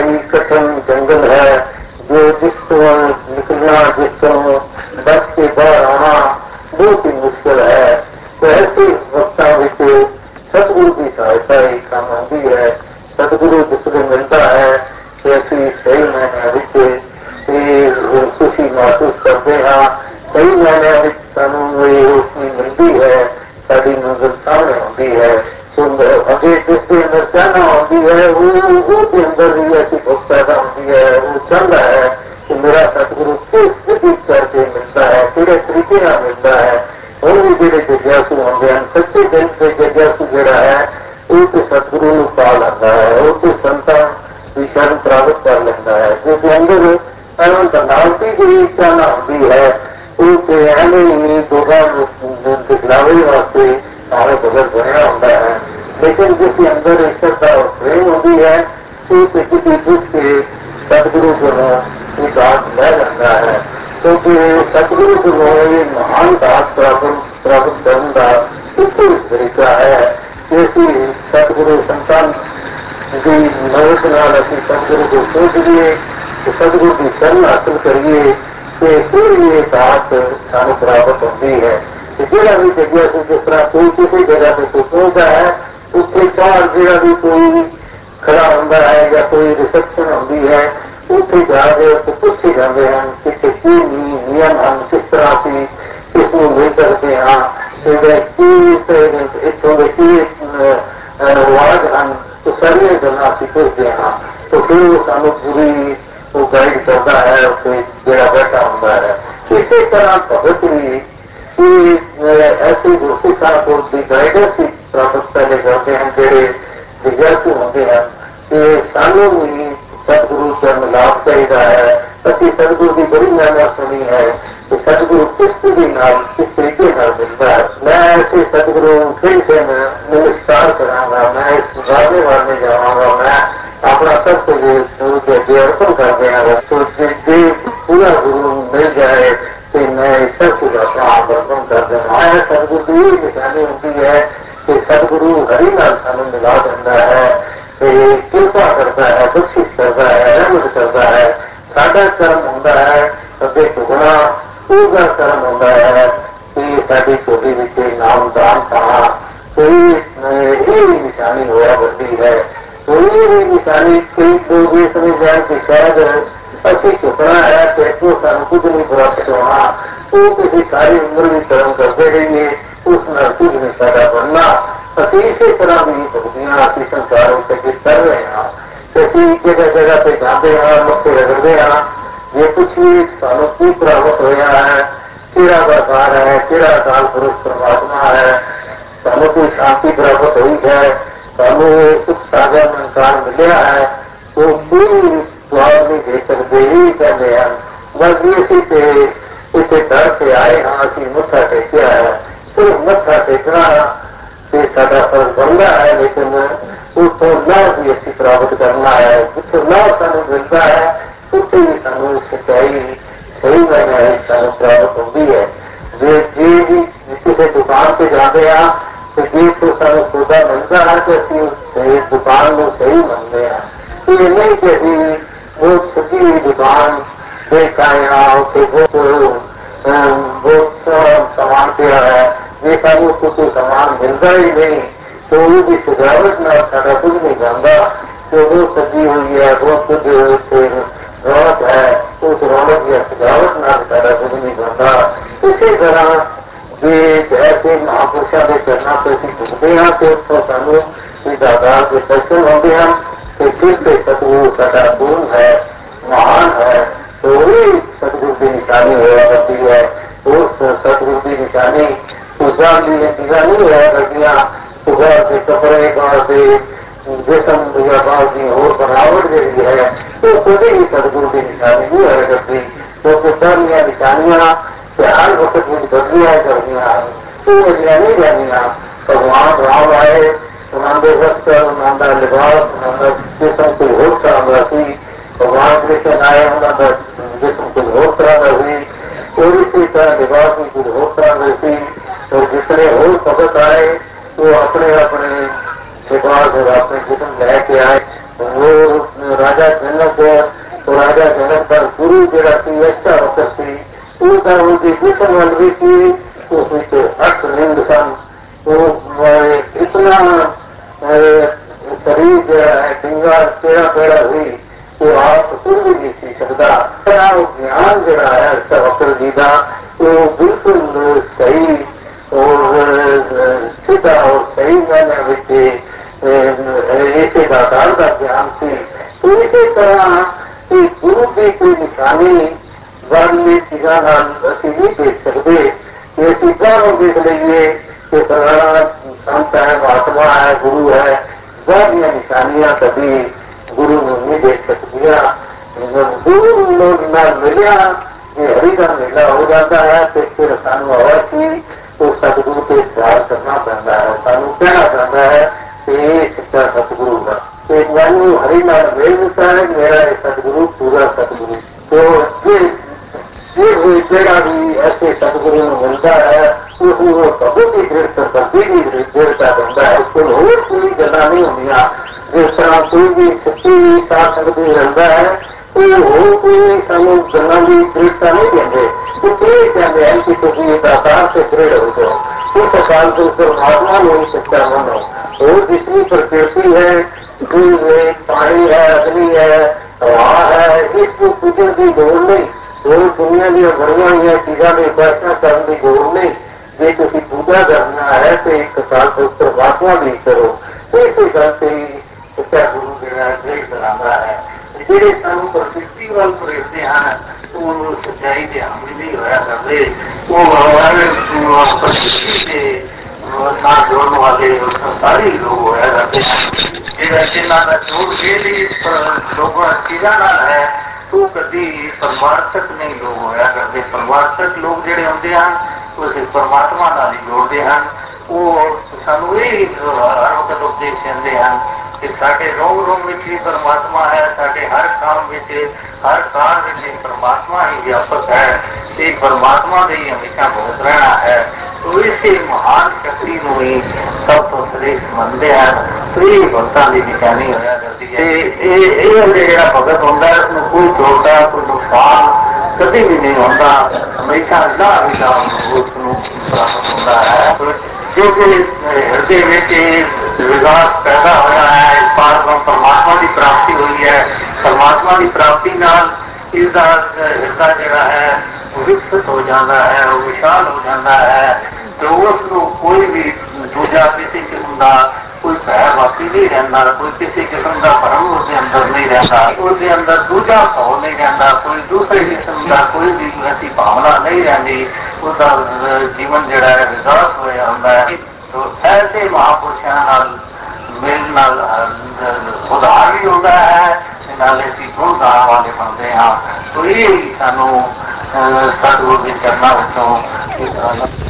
ही कठिन जंगल है, जो जिसको निकलना जिसको बस के बाहर आना बहुत ही मुश्किल है। तो ऐसे वक्ता विषय सदगुरु की सहायता ही काम आती ਅੰਦਰ ਵੀ ਐਸੀ ਭੁੱਖ ਪੈਦਾ ਹੁੰਦੀ ਹੈ ਉਹ ਚਾਹੁੰਦਾ ਹੈ ਕਿ ਮੇਰਾ ਸਤਿਗੁਰੂ ਕਿਸ ਵਿਧੀ ਕਰਕੇ ਮਿਲਦਾ ਹੈ ਕਿਹੜੇ ਤਰੀਕੇ ਨਾਲ ਮਿਲਦਾ ਹੈ ਉਹ ਵੀ ਜਿਹੜੇ ਜਗਿਆਸੂ ਹੁੰਦੇ ਹਨ ਸੱਚੇ ਦਿਲ ਤੇ ਜਗਿਆਸੂ ਜਿਹੜਾ ਹੈ ਉਹ ਤੇ ਸਤਿਗੁਰੂ ਨੂੰ ਪਾ ਲੈਂਦਾ ਹੈ ਉਹ ਤੇ ਸੰਤਾਂ ਦੀ ਸ਼ਰਨ ਪ੍ਰਾਪਤ ਕਰ ਲੈਂਦਾ ਹੈ ਜਿਸ ਦੇ ਅੰਦਰ ਅਨੰਤ ਨਾਲਤੀ ਦੀ ਚਾਹਨਾ ਹੁੰਦੀ ਹੈ ਉਹ ਤੇ ਐਵੇਂ ਹੀ ਦੋਹਾਂ ਦਿਖਲਾਵੇ ਵਾਸਤੇ ਸਾਰੇ ਬਦਲ ਬਣਿਆ ਹੁੰਦਾ ਹੈ ਲੇਕਿਨ ਜਿਸ ਦੇ ਅੰਦਰ ਇਸ਼ਤਾ और प्रेम होती है एक किसी चीज़ से सदगुरु जो है ये दास न रहता है क्योंकि सदगुरु जो है ये महान दास प्राप्त धर्म दास इसकी तरीका है जैसे सदगुरु संतान जी नवकनाल अपनी सदगुरु को सोच लिए सदगुरु की शरण हासिल करिए कि इसलिए दास स्थान प्राप्त होती है जगह भी जगह से जिस तरह कोई किसी जगह पे कुछ होता है उसके कारण जगह भी कोई ਖੜਾ ਹੁੰਦਾ ਹੈ ਜਾਂ ਕੋਈ ਰਿਸੈਪਸ਼ਨ ਹੁੰਦੀ ਹੈ ਉੱਥੇ ਜਾ ਕੇ ਉੱਥੇ ਪੁੱਛੇ ਜਾਂਦੇ ਹਨ ਕਿ ਕੀ ਨਿਯਮ ਹਨ ਕਿਸ ਤਰ੍ਹਾਂ ਸੀ ਕਿਸ ਨੂੰ ਮਿਲ ਸਕਦੇ ਹਾਂ ਤੇ ਕੀ ਇੱਥੋਂ ਦੇ ਕੀ ਰਿਵਾਜ ਹਨ ਉਹ ਸਾਰੀਆਂ ਗੱਲਾਂ ਅਸੀਂ ਪੁੱਛਦੇ ਹਾਂ ਤਾਂ ਫਿਰ ਉਹ ਸਾਨੂੰ ਪੂਰੀ ਉਹ ਗਾਈਡ ਕਰਦਾ ਹੈ ਉੱਥੇ ਜਿਹੜਾ ਬੈਠਾ ਹੁੰਦਾ ਹੈ ਇਸੇ ਤਰ੍ਹਾਂ ਭਗਤ ਵੀ ऐसे दोस्ती को भी गाइडेंस की प्राप्त पहले करते हैं जेड़े विद्यार्थी होते हैं कि सानू भी सदगुरु से मिलाप चाहिए है। असं सदगुरु की बड़ी मेहनत सुनी है कि सदगुरु किस विधि नाल किस तरीके नाल मिलता है। मैं ऐसे सदगुरु फिर से मैं नमस्कार करांगा मैं इस वादे वाले जावांगा मैं अपना सब कुछ अगे अर्पण कर देंगे तो जे पूरा गुरु मिल जाए कि मैं सब कुछ अपना अर्पण कर देना है सदगुरु की यही निशानी होती है कि सदगुरु हरि नाल सानू मिला देता है। कृपा करता है बख्शिश करता है रहमत करता है साडा कर्म होता है ਅੱਗੇ ਝੁਕਣਾ ਉਹਦਾ ਕਰਮ ਹੁੰਦਾ ਹੈ ਕਿ ਸਾਡੀ ਛੋਟੀ ਵਿੱਚ ਨਾਮ ਦਾਨ ਪਾਣਾ ਕੋਈ ਇਹ ਨਿਸ਼ਾਨੀ ਹੋਇਆ ਵੱਡੀ ਹੈ ਕੋਈ ਵੀ ਨਿਸ਼ਾਨੀ ਕਈ ਲੋਕ ਇਹ ਸਮਝਦੇ ਕਿ ਸ਼ਾਇਦ ਅਸੀਂ ਝੁਕਣਾ ਹੈ ਤੇ ਉਹ ਸਾਨੂੰ ਕੁਝ ਨਹੀਂ ਪ੍ਰਾਪਤ ਹੋਣਾ ਉਹ ਕਿਸੇ ਸਾਰੀ ਉਮਰ ਵੀ ਕਰਮ ਕਰਦੇ ਰਹੀਏ तो शरीर से इतना नहीं सकती हैं आपकी संसारों से गिर कर रहे हैं शरीर जगह जगह पे जाते हैं और मुझसे रगड़ते हैं ये कुछ भी सालों की प्रावत हो रहा है तेरा बरसार है तेरा काल पुरुष परमात्मा है सालों की शांति प्राप्त हुई है सालों सुख सागर में काल मिला है वो कोई स्वाद नहीं दे सकते ही कहते हैं बस ये सीधे इसे डर से आए हाँ कि मुठा टेका है सिर्फ़ मुठा टेकना ये सारा पर गंगा है लेकिन उसको न भी अच्छी प्राप्त करना है कुछ न सू मिलता है उससे भी सू सिंचाई सही बन है सू प्राप्त होती है जे जे भी किसी दुकान पे जाते हैं तो जे तो सू सौदा मिलता है तो असं दुकान में सही मनते हैं तो ये नहीं कि अभी वो छुपी हुई दुकान देख आए हैं वो वो सामान पे है। देखा वो उसको कोई सामान मिलता ही नहीं। तो वो भी सजावट ना सारा कुछ नहीं जाता तो वो सजी हुई है, वो कुछ रौनक है, उस रौनक या सजावट ना सारा कुछ नहीं जाता इसी तरह ये ऐसे महापुरुषों के चरणਾਂ ਤੇ ਅਸੀਂ ਝੁਕਦੇ ਹਾਂ ਤੇ ਉੱਥੋਂ ਸਾਨੂੰ दादा के दर्शन होते हैं। तो फिर से सतगुरु ਸਾਡਾ ਗੁਰੂ है, महान है। तो वही सतगुरु की निशानी हुआ करती है। तो उस सतगुरु की निशानी पूजा की चीजा नहीं होया करदियाँ सुबह के कपड़े बाहर जिसम या बाहर की और बनावट जी है तो कभी भी सदगुरु की निशानी नहीं होया करती क्योंकि सारिया निशानियाँ हर वक्त में बदलिया करदियाँ वो अजिया नहीं रहनिया भगवान राम आए उन्होंने वस्त्र उन्होंने लिबास उन्होंने जिसम कोई होर तरह का सी भगवान कृष्ण आए उन्होंने जिसम कोई होर तरह का सी और इसी तरह लिबास भी कुछ होर तरह का तो जिसने वो भगत आए, वो अपने अपने विद्वान और अपने लह के आए। वो राजा जनक तो राजा जनक पर गुरु जरा की अच्छा होकर थी। उनका उनकी जीवन अलवी थी, उसमें अर्थ लिंग सन। तो वो इतना शरीर जरा है डिंगा पेड़ा पेड़ा हुई, वो आप कुछ भी नहीं सीख सकता। ज्ञान जरा है उसका वक्र जी का वो बिल्कुल सही और और सही मैंने व्यक्ति इसी दातार का ज्ञान थी इसी तरह गुरु जी की निशानी वन में सीधा नाम देख सकते ये देख लेंगे संत है महात्मा है गुरु है जब ये कभी गुरु नहीं देख सकती गुरु लोग न मिला ये का मेला हो जाता है तो फिर सानु अवश्य ਉਹ ਸਤਿਗੁਰੂ ਤੇ ਪਿਆਰ ਕਰਨਾ ਪੈਂਦਾ ਹੈ ਸਾਨੂੰ ਕਹਿਣਾ ਪੈਂਦਾ ਹੈ ਕਿ ਇਹ ਸੱਚਾ ਸਤਿਗੁਰੂ ਹੈ ਤੇ ਮੈਨੂੰ ਹਰੀ ਨਾਲ ਮਿਲ ਦਿੱਤਾ ਹੈ ਮੇਰਾ ਇਹ ਸਤਿਗੁਰੂ ਪੂਰਾ ਸਤਿਗੁਰੂ ਤੋਂ ਇਹ ਇਹ ਜਿਹੜਾ ਵੀ ਐਸੇ ਸਤਿਗੁਰੂ ਨੂੰ ਮਿਲਦਾ ਹੈ ਉਹ ਕਬੂਲ ਦੀ ਦ੍ਰਿਸ਼ਟ ਕਰਦੀ ਦੀ ਦ੍ਰਿਸ਼ਟ ਹੁੰਦਾ ਹੈ ਉਸ ਕੋਲ ਹੋਰ ਕੋਈ ਗੱਲਾਂ ਨਹੀਂ ਹੁੰਦੀਆਂ ਜਿਸ ਤਰ੍ਹਾਂ ਕੋਈ ਵੀ ਸੱਚੀ ਸਾਥ ਦੀ ਰਹਿੰਦਾ ਹੈ ਉਹ ਹੋਰ ਕੋਈ ਸਾਨੂੰ ਗੱਲਾਂ ਦੀ ਦ੍ਰਿਸ਼ਟ ਨਹੀਂ ਦਿੰਦੇ ਉਹ ਇਹ ਕਹਿੰਦੇ ਹਨ ਕਿ ਤੁਸੀਂ ਦਾਤਾਰ ਸੇ ਦ੍ਰਿੜ ਹੋ ਜਾਓ ਉਸ ਅਕਾਲ ਪੁਰਖ ਪਰਮਾਤਮਾ ਨੂੰ ਹੀ ਸੱਚਾ ਮੰਨੋ और जितनी प्रकृति है फूल है पानी है अग्नि है हवा है इसको पूजन की लोड़ नहीं और दुनिया ਦੀਆਂ ਬਣੀਆਂ ਹੋਈਆਂ ਚੀਜ਼ਾਂ ਦੇ ਉਪਾਸਨਾ ਕਰਨ ਦੀ ਲੋੜ ਨਹੀਂ ਜੇ ਤੁਸੀਂ ਪੂਜਾ ਕਰਨਾ ਹੈ ਤੇ ਇੱਕ ਸਾਲ ਪਰਮਾਤਮਾ ਦੀ ਕਰੋ ਇਸੇ ਗੱਲ ਤੇ ਸੱਚਾ ਗੁਰੂ ਜਿਹੜਾ ਦੇਖ ਕਰਾਂਦਾ ਹੈ ਜਿਹੜੇ ਸਾਨੂੰ ਪ੍ਰਕਿਰਤੀ ਵੱਲ ਪ੍ਰੇਰਦੇ ਹਨ ਉਹ ਸੱਚਾਈ ਦੇ ਹਮਲੇ ਨਹੀਂ ਹੋਇਆ ਕਰਦੇ ਉਹ ਹਰ ਪ੍ਰਕਿਰਤੀ ਦੇ ਨਾਲ ਜੋੜਨ ਵਾਲੇ ਸਾਰੇ ਲੋਕ ਹੋਇਆ ਕਰਦੇ ਜਿਹੜਾ ਜਿਨ੍ਹਾਂ ਦਾ ਜੋੜ ਕੇ ਲਈ ਲੋਕਾਂ ਚੀਜ਼ਾਂ ਨਾਲ ਹੈ ਉਹ ਕਦੀ ਪਰਮਾਰਥਕ ਨਹੀਂ ਲੋਕ ਹੋਇਆ ਕਰਦੇ ਪਰਮਾਰਥਕ ਲੋਕ ਜਿਹੜੇ ਹੁੰਦੇ ਹਨ ਉਹ ਸਿਰ ਪਰਮਾਤਮਾ ਨਾਲ ਹੀ ਜੋੜਦੇ ਹਨ ਉਹ ਸਾਨੂੰ ਇਹ ਹਰ ਵਕਤ ਉਪਦੇਸ਼ ਦਿੰਦੇ ਹਨ ਕਿ ਸਾਡੇ ਰੋਮ ਰੋਮ ਵਿੱਚ ਹੀ ਪਰਮਾਤਮਾ ਹੈ ਸਾਡੇ ਹਰ ਕੰਮ ਵਿੱਚ ਹਰ ਕਾਰ ਵਿੱਚ ਹੀ ਪਰਮਾਤਮਾ ਹੀ ਵਿਆਪਕ ਹੈ ਤੇ ਪਰਮਾਤਮਾ ਦੇ ਹੀ ਹਮੇਸ਼ਾ ਭਗਤ ਰਹਿਣਾ ਹੈ ਤੋ ਇਸੇ ਮਹਾਨ ਸ਼ਕਤੀ ਨੂੰ ਹੀ ਸਭ ਤੋਂ ਸ੍ਰੇਸ਼ਟ ਮੰਨਦੇ ਹਨ ਤੇ ਇਹ ਭਗਤਾਂ ਦੀ ਨਿਸ਼ਾਨੀ ਹੋਇਆ ਕਰਦੀ ਹੈ ਇਹ ਇਹ ਜਿਹੜਾ ਭਗਤ ਹੁੰਦਾ ਹੈ ਉਸਨੂੰ ਕੋਈ ਚੋਟਾ ਕੋਈ ਨੁਕਸਾਨ ਕਦੇ ਵੀ ਨਹੀਂ ਹੁੰਦਾ ਹਮੇਸ਼ਾ ਲਾਭ ਹੀ ਲਾਭ ਉਸ ਨੂੰ ਪ੍ਰਾਪਤ ਹੁੰਦਾ ਹੈ ਜੋ ਕਿ ਹਿਰਦੇ ਵਿੱਚ ਵਿਕਾਸ ਪੈਦਾ ਹੋਇਆ ਹੈ ਇਸ ਪਾਰ ਪਰਮਾਤਮਾ ਦੀ ਪ੍ਰਾਪਤੀ ਹੋਈ ਹੈ ਪਰਮਾਤਮਾ ਦੀ ਪ੍ਰਾਪਤੀ ਨਾਲ ਇਸ ਦਾ ਹਿਰਦਾ ਜਿਹੜਾ ਹੈ ਉਹ ਵਿਕਸਿਤ ਹੋ ਜਾਂਦਾ ਹੈ ਉਹ ਵਿਸ਼ਾਲ ਹੋ ਜਾਂਦਾ ਹੈ ਤੇ ਉਸ ਨੂੰ ਕੋਈ ਵੀ ਦੂਜਾ ਕਿਸੇ ਕਿਸਮ ਦਾ ਕੋਈ ਭੈ ਬਾਕੀ ਨਹੀਂ ਰਹਿੰਦਾ ਕੋਈ ਕਿਸੇ ਕਿਸਮ ਦਾ ਭਰਮ ਉਸਦੇ ਅੰਦਰ ਨਹੀਂ ਰਹਿੰਦਾ ਉਸਦੇ ਅੰਦਰ ਦੂਜਾ ਭਾਵ ਨਹੀਂ ਰਹਿੰਦਾ ਕੋਈ ਦੂਸਰੇ ਕਿਸਮ ਦਾ ਕੋਈ ਵੀ ਐਸੀ ਭਾਵਨਾ ਨਹੀਂ ਰਹਿੰਦੀ ਉਹਦਾ ਜੀਵਨ ਜਿਹੜਾ ਹੈ ਵਿਕਾਸ ਹੋਇਆ ਹੁੰਦਾ ਹੈ मेरे नाल उधार भी होता है नाले की बहुत वाले बनते हैं तो यही सानू सतगुरु के चरणों ਵਿੱਚੋਂ